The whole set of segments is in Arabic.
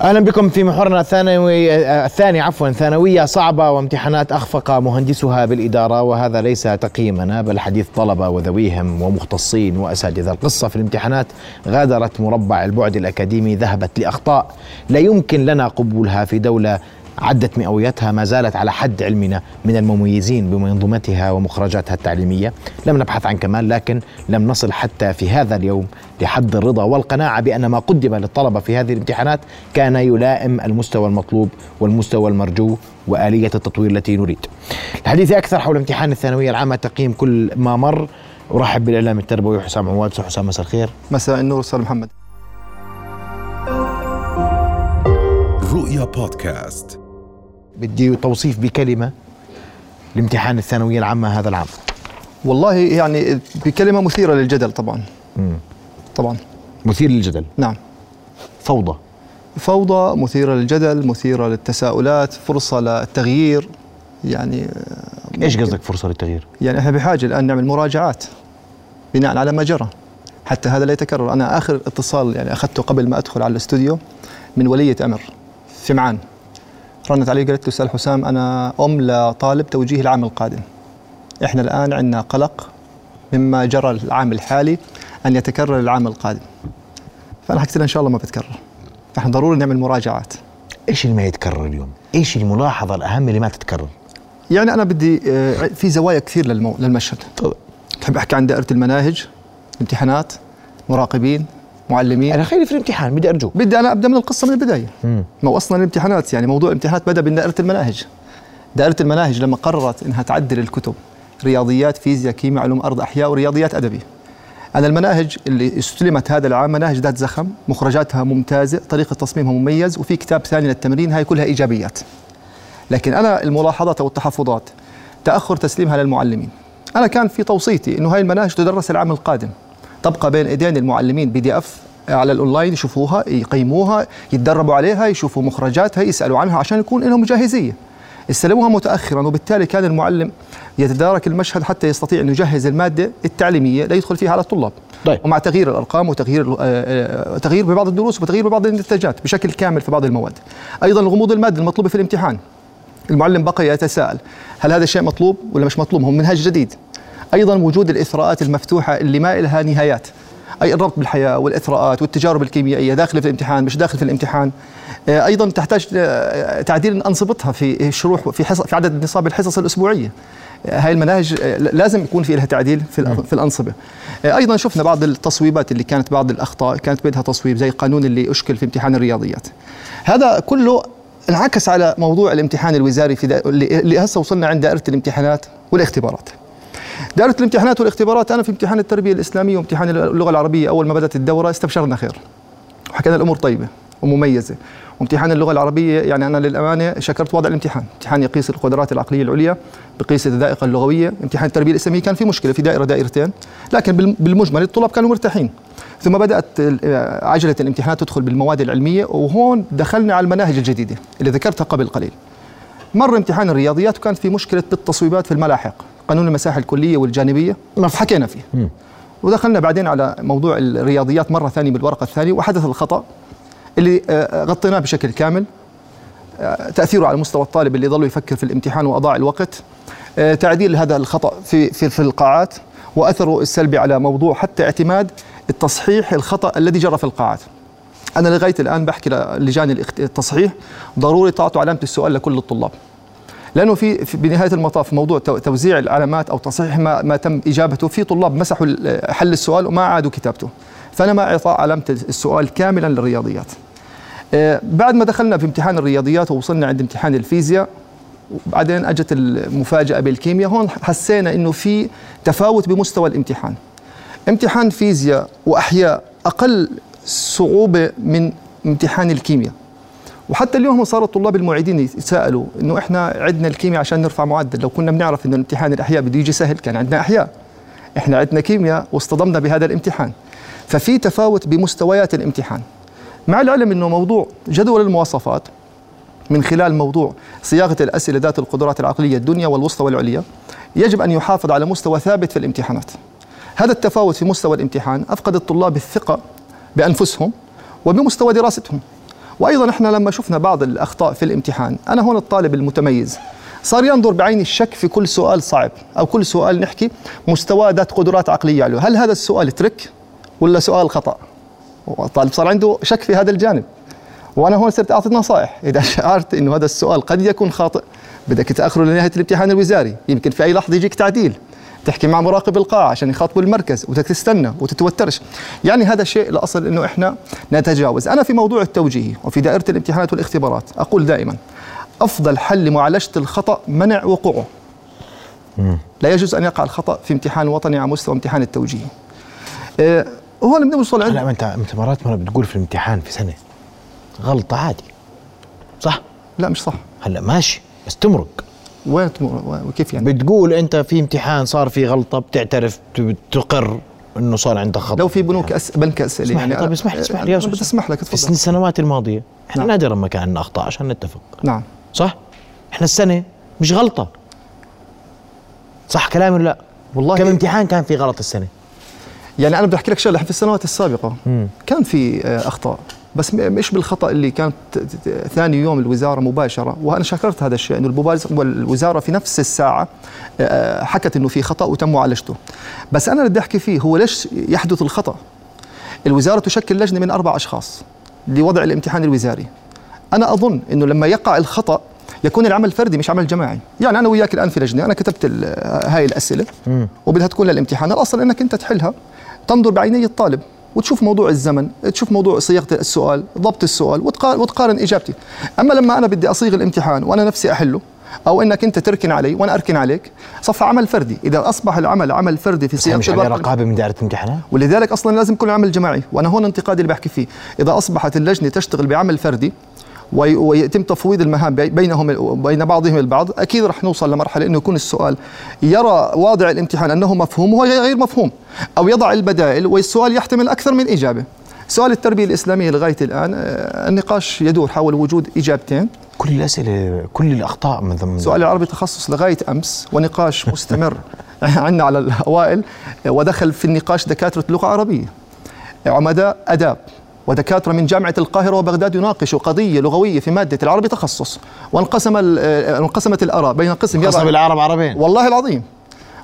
أهلا بكم في محورنا الثانوي الثاني عفوا ثانوية صعبة وامتحانات أخفق مهندسها بالإدارة وهذا ليس تقييمنا بل حديث طلبة وذويهم ومختصين وأساتذة القصة في الامتحانات. غادرت مربع البعد الأكاديمي ذهبت لأخطاء لا يمكن لنا قبولها في دولة عدت مئوياتها ما زالت على حد علمنا من المميزين بمنظومتها ومخرجاتها التعليمية. لم نبحث عن كمال لكن لم نصل حتى في هذا اليوم لحد الرضا والقناعة بأن ما قدم للطلبة في هذه الامتحانات كان يلائم المستوى المطلوب والمستوى المرجو وآلية التطوير التي نريد. الحديث أكثر حول امتحان الثانوية العامة تقييم كل ما مر. أرحب بالإعلام التربوي حسام عواد. حسام مساء الخير. مساء النور أستاذ محمد. رؤيا بودكاست. بدي توصيف بكلمة لامتحان الثانوية العامة هذا العام. والله يعني بكلمة مثيرة للجدل طبعا. مم. طبعا. مثير للجدل؟ نعم. فوضى؟ فوضى مثيرة للجدل مثيرة للتساؤلات فرصة للتغيير. يعني إيش قصدك فرصة للتغيير؟ يعني إحنا بحاجة الآن نعمل مراجعات بناء على ما جرى. حتى هذا لا يتكرر. أنا آخر اتصال يعني أخذته قبل ما أدخل على الاستوديو من ولية أمر في معان رنت علي قالت له أستاذ حسام أنا أم لطالب توجيه العام القادم. إحنا الآن عندنا قلق مما جرى العام الحالي أن يتكرر العام القادم. فأنا حكيت إن شاء الله ما بتكرر. فإحنا ضروري نعمل مراجعات. إيش اللي ما يتكرر اليوم؟ إيش الملاحظة الأهم اللي ما تتكرر؟ يعني أنا بدي آه، في زوايا كثير للمو... للمشهد. بحب أحكي عن دائرة المناهج امتحانات مراقبين؟ معلمين. أنا خليني في الامتحان بدي أرجوك. بدي أنا أبدأ من القصة من البداية. ما هو أصلا الامتحانات يعني موضوع الامتحانات بدأ من دائره المناهج. دائرة المناهج لما قررت إنها تعدل الكتب رياضيات فيزياء كيمياء علوم أرض أحياء ورياضيات أدبي. أنا المناهج اللي استلمت هذا العام مناهج ذات زخم مخرجاتها ممتازة طريقة تصميمها مميز وفي كتاب ثاني للتمرين هاي كلها إيجابيات. لكن أنا الملاحظات أو التحفظات تأخر تسليمها للمعلمين. أنا كان في توصيتي إنه هاي المناهج تدرس العام القادم. تبقى بين إيدين المعلمين PDF على الأونلاين يشوفوها يقيموها يتدربوا عليها يشوفوا مخرجاتها يسألوا عنها عشان يكون لهم جاهزية. استلموها متاخرا وبالتالي كان المعلم يتدارك المشهد حتى يستطيع أن يجهز المادة التعليمية ليدخل فيها على الطلاب. طيب. ومع تغيير الأرقام وتغيير آه، آه، تغيير ببعض الدروس وتغيير ببعض النتاجات بشكل كامل في بعض المواد. أيضا الغموض المادي المطلوبه في الامتحان. المعلم بقي يتساءل هل هذا الشيء مطلوب ولا مش مطلوب؟ هو منهج جديد. أيضا وجود الإثراءات المفتوحة اللي ما لها نهايات أي الربط بالحياة والإثراءات والتجارب الكيميائية داخل في الامتحان مش داخل في الامتحان. آه، أيضا تحتاج آه، تعديل أنصبتها في الشروح في حص في عدد نصاب الحصص الأسبوعية. آه، هاي المناهج لازم يكون في لها تعديل في في الأنصبة. أيضا شفنا بعض التصويبات اللي كانت بعض الأخطاء كانت بدها تصويب زي القانون اللي أشكل في امتحان الرياضيات. هذا كله انعكس على موضوع الامتحان الوزاري في اللي هسه وصلنا عند دائرة الامتحانات والاختبارات. دائرة الامتحانات والاختبارات. أنا في امتحان التربية الإسلامية وامتحان اللغة العربية أول ما بدأت الدورة استبشرنا خير. وحكينا الأمور طيبة ومميزة. وامتحان اللغة العربية يعني أنا للأمانة شكرت وضع الامتحان. امتحان يقيس القدرات العقلية العليا بقيس الذائقة اللغوية. امتحان التربية الإسلامية كان في مشكلة في دائرة دائرتين. لكن بالمجمل الطلاب كانوا مرتاحين. ثم بدأت عجلة الامتحانات تدخل بالمواد العلمية. وهون دخلنا على المناهج الجديدة اللي ذكرتها قبل قليل. مر امتحان الرياضيات وكانت في مشكلة بالتصويبات في الملاحق. قانون المساحة الكلية والجانبية حكينا فيه. م. ودخلنا بعدين على موضوع الرياضيات مرة ثانية بالورقة الثانية وحدث الخطأ اللي آه، غطيناه بشكل كامل. آه، تأثيره على مستوى الطالب اللي ظل يفكر في الامتحان وأضاع الوقت. آه، تعديل هذا الخطأ في في في القاعات وأثره السلبي على موضوع حتى اعتماد التصحيح الخطأ الذي جرى في القاعات. أنا لغاية الآن بحكي للجان التصحيح ضروري تعطوا علامة السؤال لكل الطلاب. لأنه في, بنهاية المطاف موضوع توزيع العلامات أو تصحيح ما, ما تم إجابته في طلاب مسحوا حل السؤال وما عادوا كتابته. فأنا ما إعطاء علامة السؤال كاملا للرياضيات. آه، بعد ما دخلنا في امتحان الرياضيات ووصلنا عند امتحان الفيزياء وبعدين أجت المفاجأة بالكيمياء هون حسينا إنه في تفاوت بمستوى الامتحان. امتحان فيزياء وأحياء أقل صعوبة من امتحان الكيمياء. وحتى اليوم صار الطلاب المعيدين يتساءلوا إنه إحنا عندنا الكيمياء عشان نرفع معدل. لو كنا بنعرف إنه الامتحان الأحياء بده يجي سهل كان عندنا أحياء. إحنا عندنا كيمياء واصطدمنا بهذا الامتحان. ففي تفاوت بمستويات الامتحان. مع العلم إنه موضوع جدول المواصفات من خلال موضوع صياغة الأسئلة ذات القدرات العقلية الدنيا والوسطى والعليا يجب أن يحافظ على مستوى ثابت في الامتحانات. هذا التفاوت في مستوى الامتحان أفقد الطلاب الثقة بأنفسهم وبمستوى دراستهم. وأيضا إحنا لما شفنا بعض الأخطاء في الامتحان أنا هون الطالب المتميز صار ينظر بعين الشك في كل سؤال صعب أو كل سؤال نحكي مستوى ذات قدرات عقلية عليه. هل هذا السؤال ترك ولا سؤال خطأ؟ الطالب صار عنده شك في هذا الجانب. وأنا هون صرت أعطي نصائح. إذا شعرت إنه هذا السؤال قد يكون خاطئ بدك تأخره لنهاية الامتحان الوزاري. يمكن في أي لحظة يجيك تعديل. تحكي مع مراقب القاعة عشان يخاطبوا المركز وبدك تستنى وتتوترش. يعني هذا شيء الأصل أنه إحنا نتجاوز. أنا في موضوع التوجيه وفي دائرة الامتحانات والاختبارات أقول دائما أفضل حل لمعالجة الخطأ منع وقوعه. لا يجوز أن يقع الخطأ في امتحان وطني على مستوى امتحان التوجيه أه هون بنوصل عند لا أنت أنت مرات مرات بتقول في الامتحان في سنة غلطة عادي. صح؟ لا مش صح. هلأ ماشي بس تمرق. وين وكيف يعني؟ بتقول أنت في امتحان صار في غلطة بتعترف تقر إنه صار عندك خطأ لو في بنوك أس... بنك أسئلة يعني طيب اسمح لي اسمح لي أستاذ بسمح لك تفضل السنوات الماضية إحنا نعم. نادرا ما كان عندنا اخطاء عشان نتفق نعم صح؟ إحنا السنة مش غلطة صح كلامي ولا لا؟ والله كم امتحان كان في غلط السنة؟ يعني أنا بدي أحكي لك شغلة في السنوات السابقة مم. كان في آه، أخطاء بس مش بالخطأ اللي كانت ثاني يوم الوزارة مباشرة. وأنا شكرت هذا الشيء إنه الوزاره في نفس الساعة آه، حكت إنه في خطأ وتم معالجته. بس أنا اللي بدي أحكي فيه هو ليش يحدث الخطأ؟ الوزارة تشكل لجنة من أربع أشخاص لوضع الامتحان الوزاري. أنا أظن إنه لما يقع الخطأ يكون العمل فردي مش عمل جماعي. يعني أنا وياك الآن في لجنة أنا كتبت هاي الأسئلة وبدها تكون للامتحان. الأصل إنك أنت تحلها تنظر بعيني الطالب. وتشوف موضوع الزمن تشوف موضوع صياغة السؤال ضبط السؤال وتقارن إجابتي. أما لما أنا بدي أصيغ الامتحان وأنا نفسي أحله أو إنك أنت تركن علي وأنا أركن عليك صفى عمل فردي. إذا أصبح العمل عمل فردي في صياغة مش عليه رقابة من دائرة الامتحانات؟ ولذلك أصلا لازم يكون عمل جماعي. وأنا هون انتقادي اللي بحكي فيه. إذا أصبحت اللجنة تشتغل بعمل فردي ويتم تفويض المهام بينهم بين بعضهم البعض. أكيد رح نوصل لمرحلة إنه يكون السؤال يرى واضع الامتحان أنه مفهوم وهو غير مفهوم أو يضع البدائل والسؤال يحتمل أكثر من إجابة. سؤال التربية الإسلامية لغاية الآن آه، النقاش يدور حول وجود إجابتين. كل الأسئلة كل الأخطاء من ضمن سؤال العربي تخصص لغاية أمس ونقاش مستمر عندنا على الأوائل ودخل في النقاش دكاترة لغة عربية عمداء أداب. ودكاترة من جامعة القاهرة وبغداد يناقشوا قضية لغوية في مادة العربي تخصص وانقسم آه، انقسمت الآراء بين قسم يضع العرب عربين. والله العظيم.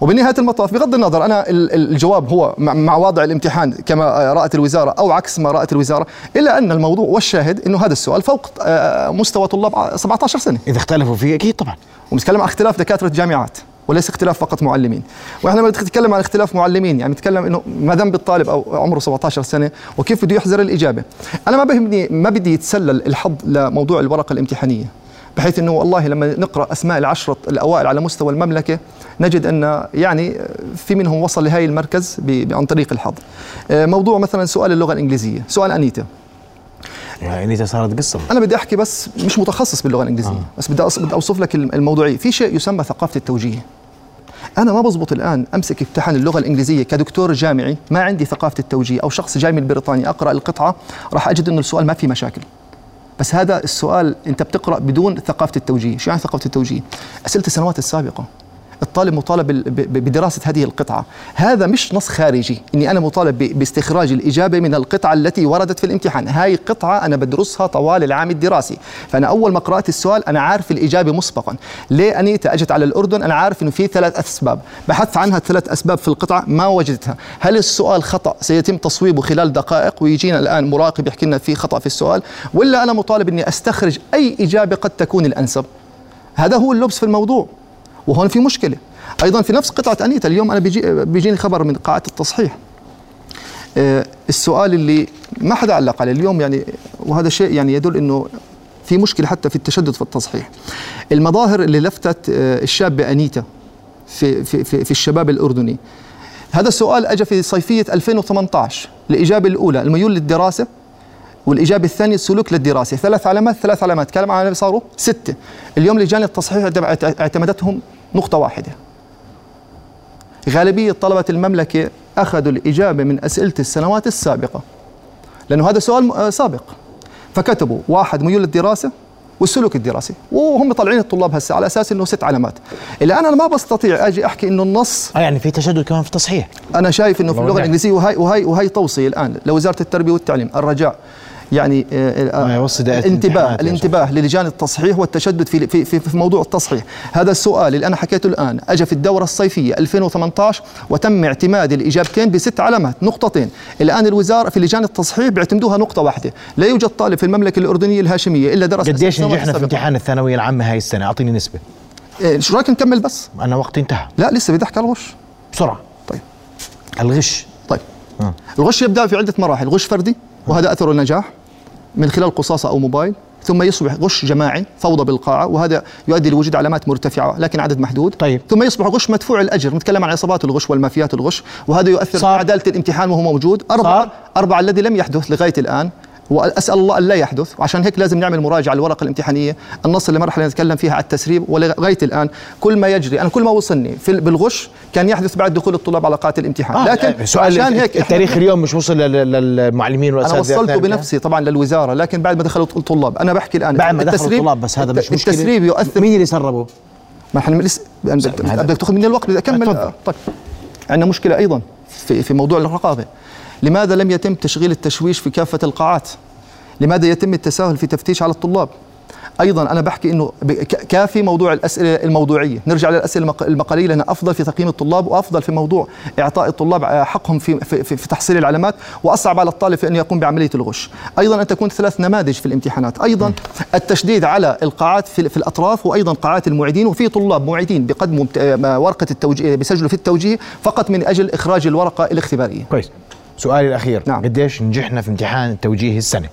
وبنهاية المطاف بغض النظر أنا الجواب هو مع وضع الامتحان كما رأت الوزارة أو عكس ما رأت الوزارة إلا أن الموضوع والشاهد إنه هذا السؤال فوق آه، مستوى طلاب 17 سنة. إذا اختلفوا فيه أكيد طبعا. ونتكلم عن اختلاف دكاترة جامعات. وليس اختلاف فقط معلمين وإحنا لما نتكلم عن اختلاف معلمين يعني نتكلم إنه ما ذنب الطالب أو عمره 17 سنة وكيف بده يحذر الإجابة أنا ما بهمني ما بدي يتسلل الحظ لموضوع الورقة الامتحانية بحيث إنه والله لما نقرأ أسماء العشرة الأوائل على مستوى المملكة نجد أن يعني في منهم وصل لهي المركز عن طريق الحظ. آه، موضوع مثلا سؤال اللغة الإنجليزية، سؤال أنيتا. يعني أنيتا صارت قصة أنا بدي أحكي بس مش متخصص باللغة الإنجليزية، آه. بس بدي بدي أوصف لك الموضوعية، في شيء يسمى ثقافة التوجيه. أنا ما بزبط الآن أمسك امتحان اللغة الإنجليزية كدكتور جامعي ما عندي ثقافة التوجيه أو شخص جاي من بريطانيا أقرأ القطعة راح أجد إنه السؤال ما في مشاكل. بس هذا السؤال أنت بتقرأ بدون ثقافة التوجيه. شو يعني ثقافة التوجيه؟ أسئلة السنوات السابقة. الطالب مطالب بدراسة هذه القطعة. هذا مش نص خارجي. إني أنا مطالب باستخراج الإجابة من القطعة التي وردت في الامتحان. هاي قطعة أنا بدرسها طوال العام الدراسي. فأنا أول ما قرأت السؤال أنا عارف الإجابة مسبقا. ليه؟ أنيتا أجت على الأردن أنا عارف إنه في ثلاث أسباب. بحثت عنها ثلاث أسباب في القطعة ما وجدتها. هل السؤال خطأ؟ سيتم تصويبه خلال دقائق ويجينا الآن مراقب يحكي لنا في خطأ في السؤال. ولا أنا مطالب إني أستخرج أي إجابة قد تكون الأنسب؟ هذا هو اللبس في الموضوع. وهون في مشكلة. أيضا في نفس قطعة أنيتا اليوم أنا بيجي بيجيني خبر من قاعه التصحيح. آه، السؤال اللي ما حدا علق عليه اليوم يعني وهذا شيء يعني يدل إنه في مشكلة حتى في التشدد في التصحيح. المظاهر اللي لفتت آه، الشابه انيتا في في في, في الشباب الأردني. هذا السؤال اجى في صيفية 2018 الإجابة الأولى الميول للدراسة والإجابة الثانية السلوك للدراسة. ثلاث علامات ثلاث علامات. كم علامة صاروا ستة. اليوم لجان التصحيح اعتمدتهم نقطة واحدة. غالبية طلبة المملكة أخذوا الإجابة من أسئلة السنوات السابقة لأنه هذا سؤال آه، سابق. فكتبوا واحد ميول للدراسة والسلوك الدراسي وهم طالعين الطلاب هسه على أساس إنه ست علامات. الآن أنا ما بستطيع أجي أحكي إنه النص آه يعني في تشدد كمان في التصحيح. أنا شايف إنه في اللغة الإنجليزية وهي وهي وهي توصيه الآن. لوزاره التربية والتعليم الرجاء. يعني دائرة الانتباه الانتباه للجان التصحيح والتشدد في في في, في موضوع التصحيح. هذا السؤال اللي أنا حكيته الآن اجى في الدورة الصيفية 2018 وتم اعتماد الإجابتين بست علامات نقطتين. الآن الوزارة في لجان التصحيح بيعتمدوها نقطة واحدة. لا يوجد طالب في المملكة الأردنية الهاشمية إلا درس قديش نجحنا في. امتحان الثانوية العامة هاي السنة؟ أعطيني نسبة. إيه، شو رأيك نكمل بس؟ أنا وقتي انتهى. لا لسه بدي أحكي على الغش. بسرعة. طيب. الغش. طيب. آه. الغش يبدأ في عدة مراحل غش فردي وهذا أثره النجاح من خلال قصاصة أو موبايل ثم يصبح غش جماعي فوضى بالقاعة وهذا يؤدي لوجود علامات مرتفعة لكن عدد محدود طيب. ثم يصبح غش مدفوع الأجر نتكلم عن عصابات الغش والمافيات الغش وهذا يؤثر صار. على عدالة الامتحان وهو موجود أربعة صار. أربعة الذي لم يحدث لغاية الآن وأسأل الله أن لا يحدث. وعشان هيك لازم نعمل مراجعة للورقة الامتحانية. ان نصل لمرحله نتكلم فيها على التسريب ولغاية الآن كل ما يجري. أنا كل ما وصلني في بالغش كان يحدث بعد دخول الطلاب على قاعه الامتحان. آه لكن سؤال عشان هيك التاريخ اليوم مش وصل لل- للمعلمين أنا والأساتذة وصلته أثناء الامتحان؟ بنفسي طبعا للوزارة لكن بعد ما دخلوا الطلاب. أنا بحكي الآن بعد ما دخلوا الطلاب بس هذا مش مشكلة. التسريب يؤثر. مين اللي سربوا؟ ما إحنا لسه هذا- بدك تأخذ مني الوقت بدي أكمل. تفضل. آه، طيب. عندنا مشكلة أيضا في في موضوع الرقابة. لماذا لم يتم تشغيل التشويش في كافة القاعات؟ لماذا يتم التساهل في تفتيش على الطلاب؟ أيضا أنا بحكي إنه كافي موضوع الأسئلة الموضوعية. نرجع للأسئلة المق- المقالية لانها أفضل في تقييم الطلاب وأفضل في موضوع إعطاء الطلاب حقهم في, في, في, في تحصيل العلامات وأصعب على الطالب في أن يقوم بعملية الغش. أيضا ان تكون ثلاث نماذج في الامتحانات. أيضا التشديد على القاعات في, في الأطراف وأيضا قاعات المعيدين وفي طلاب معيدين آه، ورقة التوجيه بيسجلوا في التوجيه فقط من أجل إخراج الورقة الاختبارية. كويس. سؤالي الأخير نعم. قديش نجحنا في امتحان التوجيه السنة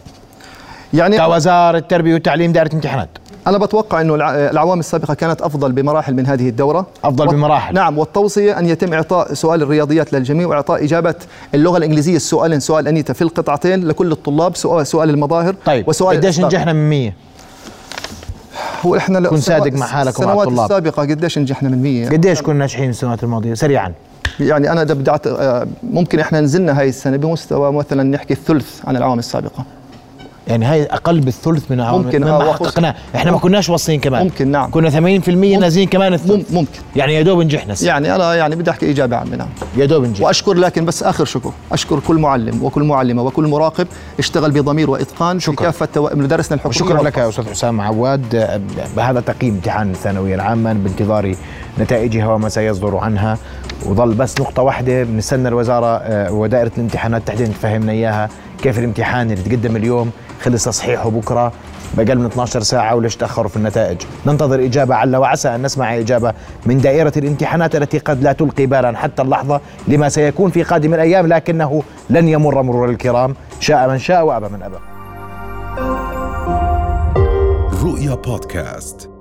يعني كوزارة التربية والتعليم دائرة امتحانات أنا بتوقع أنه الع- الأعوام السابقة كانت أفضل بمراحل من هذه الدورة أفضل وال- بمراحل. نعم والتوصية أن يتم إعطاء سؤال الرياضيات للجميع وإعطاء إجابة اللغة الإنجليزية السؤالين سؤال أنيتا في القطعتين لكل الطلاب سؤال سؤال المظاهر طيب وسؤال قديش. نجحنا من 100 هو إحنا ل- كن صادق السنوات- مع حالك ومع السنوات الطلاب. السابقة قديش نجحنا من 100 قديش كنا ناجحين السنوات الماضية سريعا يعني أنا بدي أعط- آه، ممكن إحنا نزلنا هاي السنة بمستوى مثلا نحكي الثلث عن الأعوام السابقة. يعني هاي أقل بالثلث من عوامل ممكن، مما آه، حققناه. إحنا ما كناش واصلين كمان. ممكن، نعم. كنا 80% نازلين كمان الثلث. مم- ممكن. يعني يا دوب نجحنا. السنة. يعني أنا يعني بدي أحكي إجابة عامة نعم. يا دوب نجح. وأشكر لكن بس آخر شكر. أشكر كل معلم وكل معلمة وكل مراقب اشتغل بضمير وإتقان في شكرا. كافة تو- مدارسنا الحكومية. وشكرا لك يا. أستاذ حسام عواد. بهذا تقييم امتحان الثانوية العامة بانتظار نتائجها وما سيصدر عنها. وظل بس نقطة واحدة بنستنى الوزارة آه، ودائرة الامتحانات تحديدا تفهمنا إياها. كيف الامتحان اللي تقدم اليوم؟ خلص تصحيحه بكرة بأقل من 12 ساعة وليش تأخروا في النتائج؟ ننتظر إجابة عل وعسى أن نسمع إجابة من دائرة الامتحانات التي قد لا تلقي بالا حتى اللحظة لما سيكون في قادم الأيام لكنه لن يمر مرور الكرام. شاء من شاء وأبى من أبى. رؤيا بودكاست.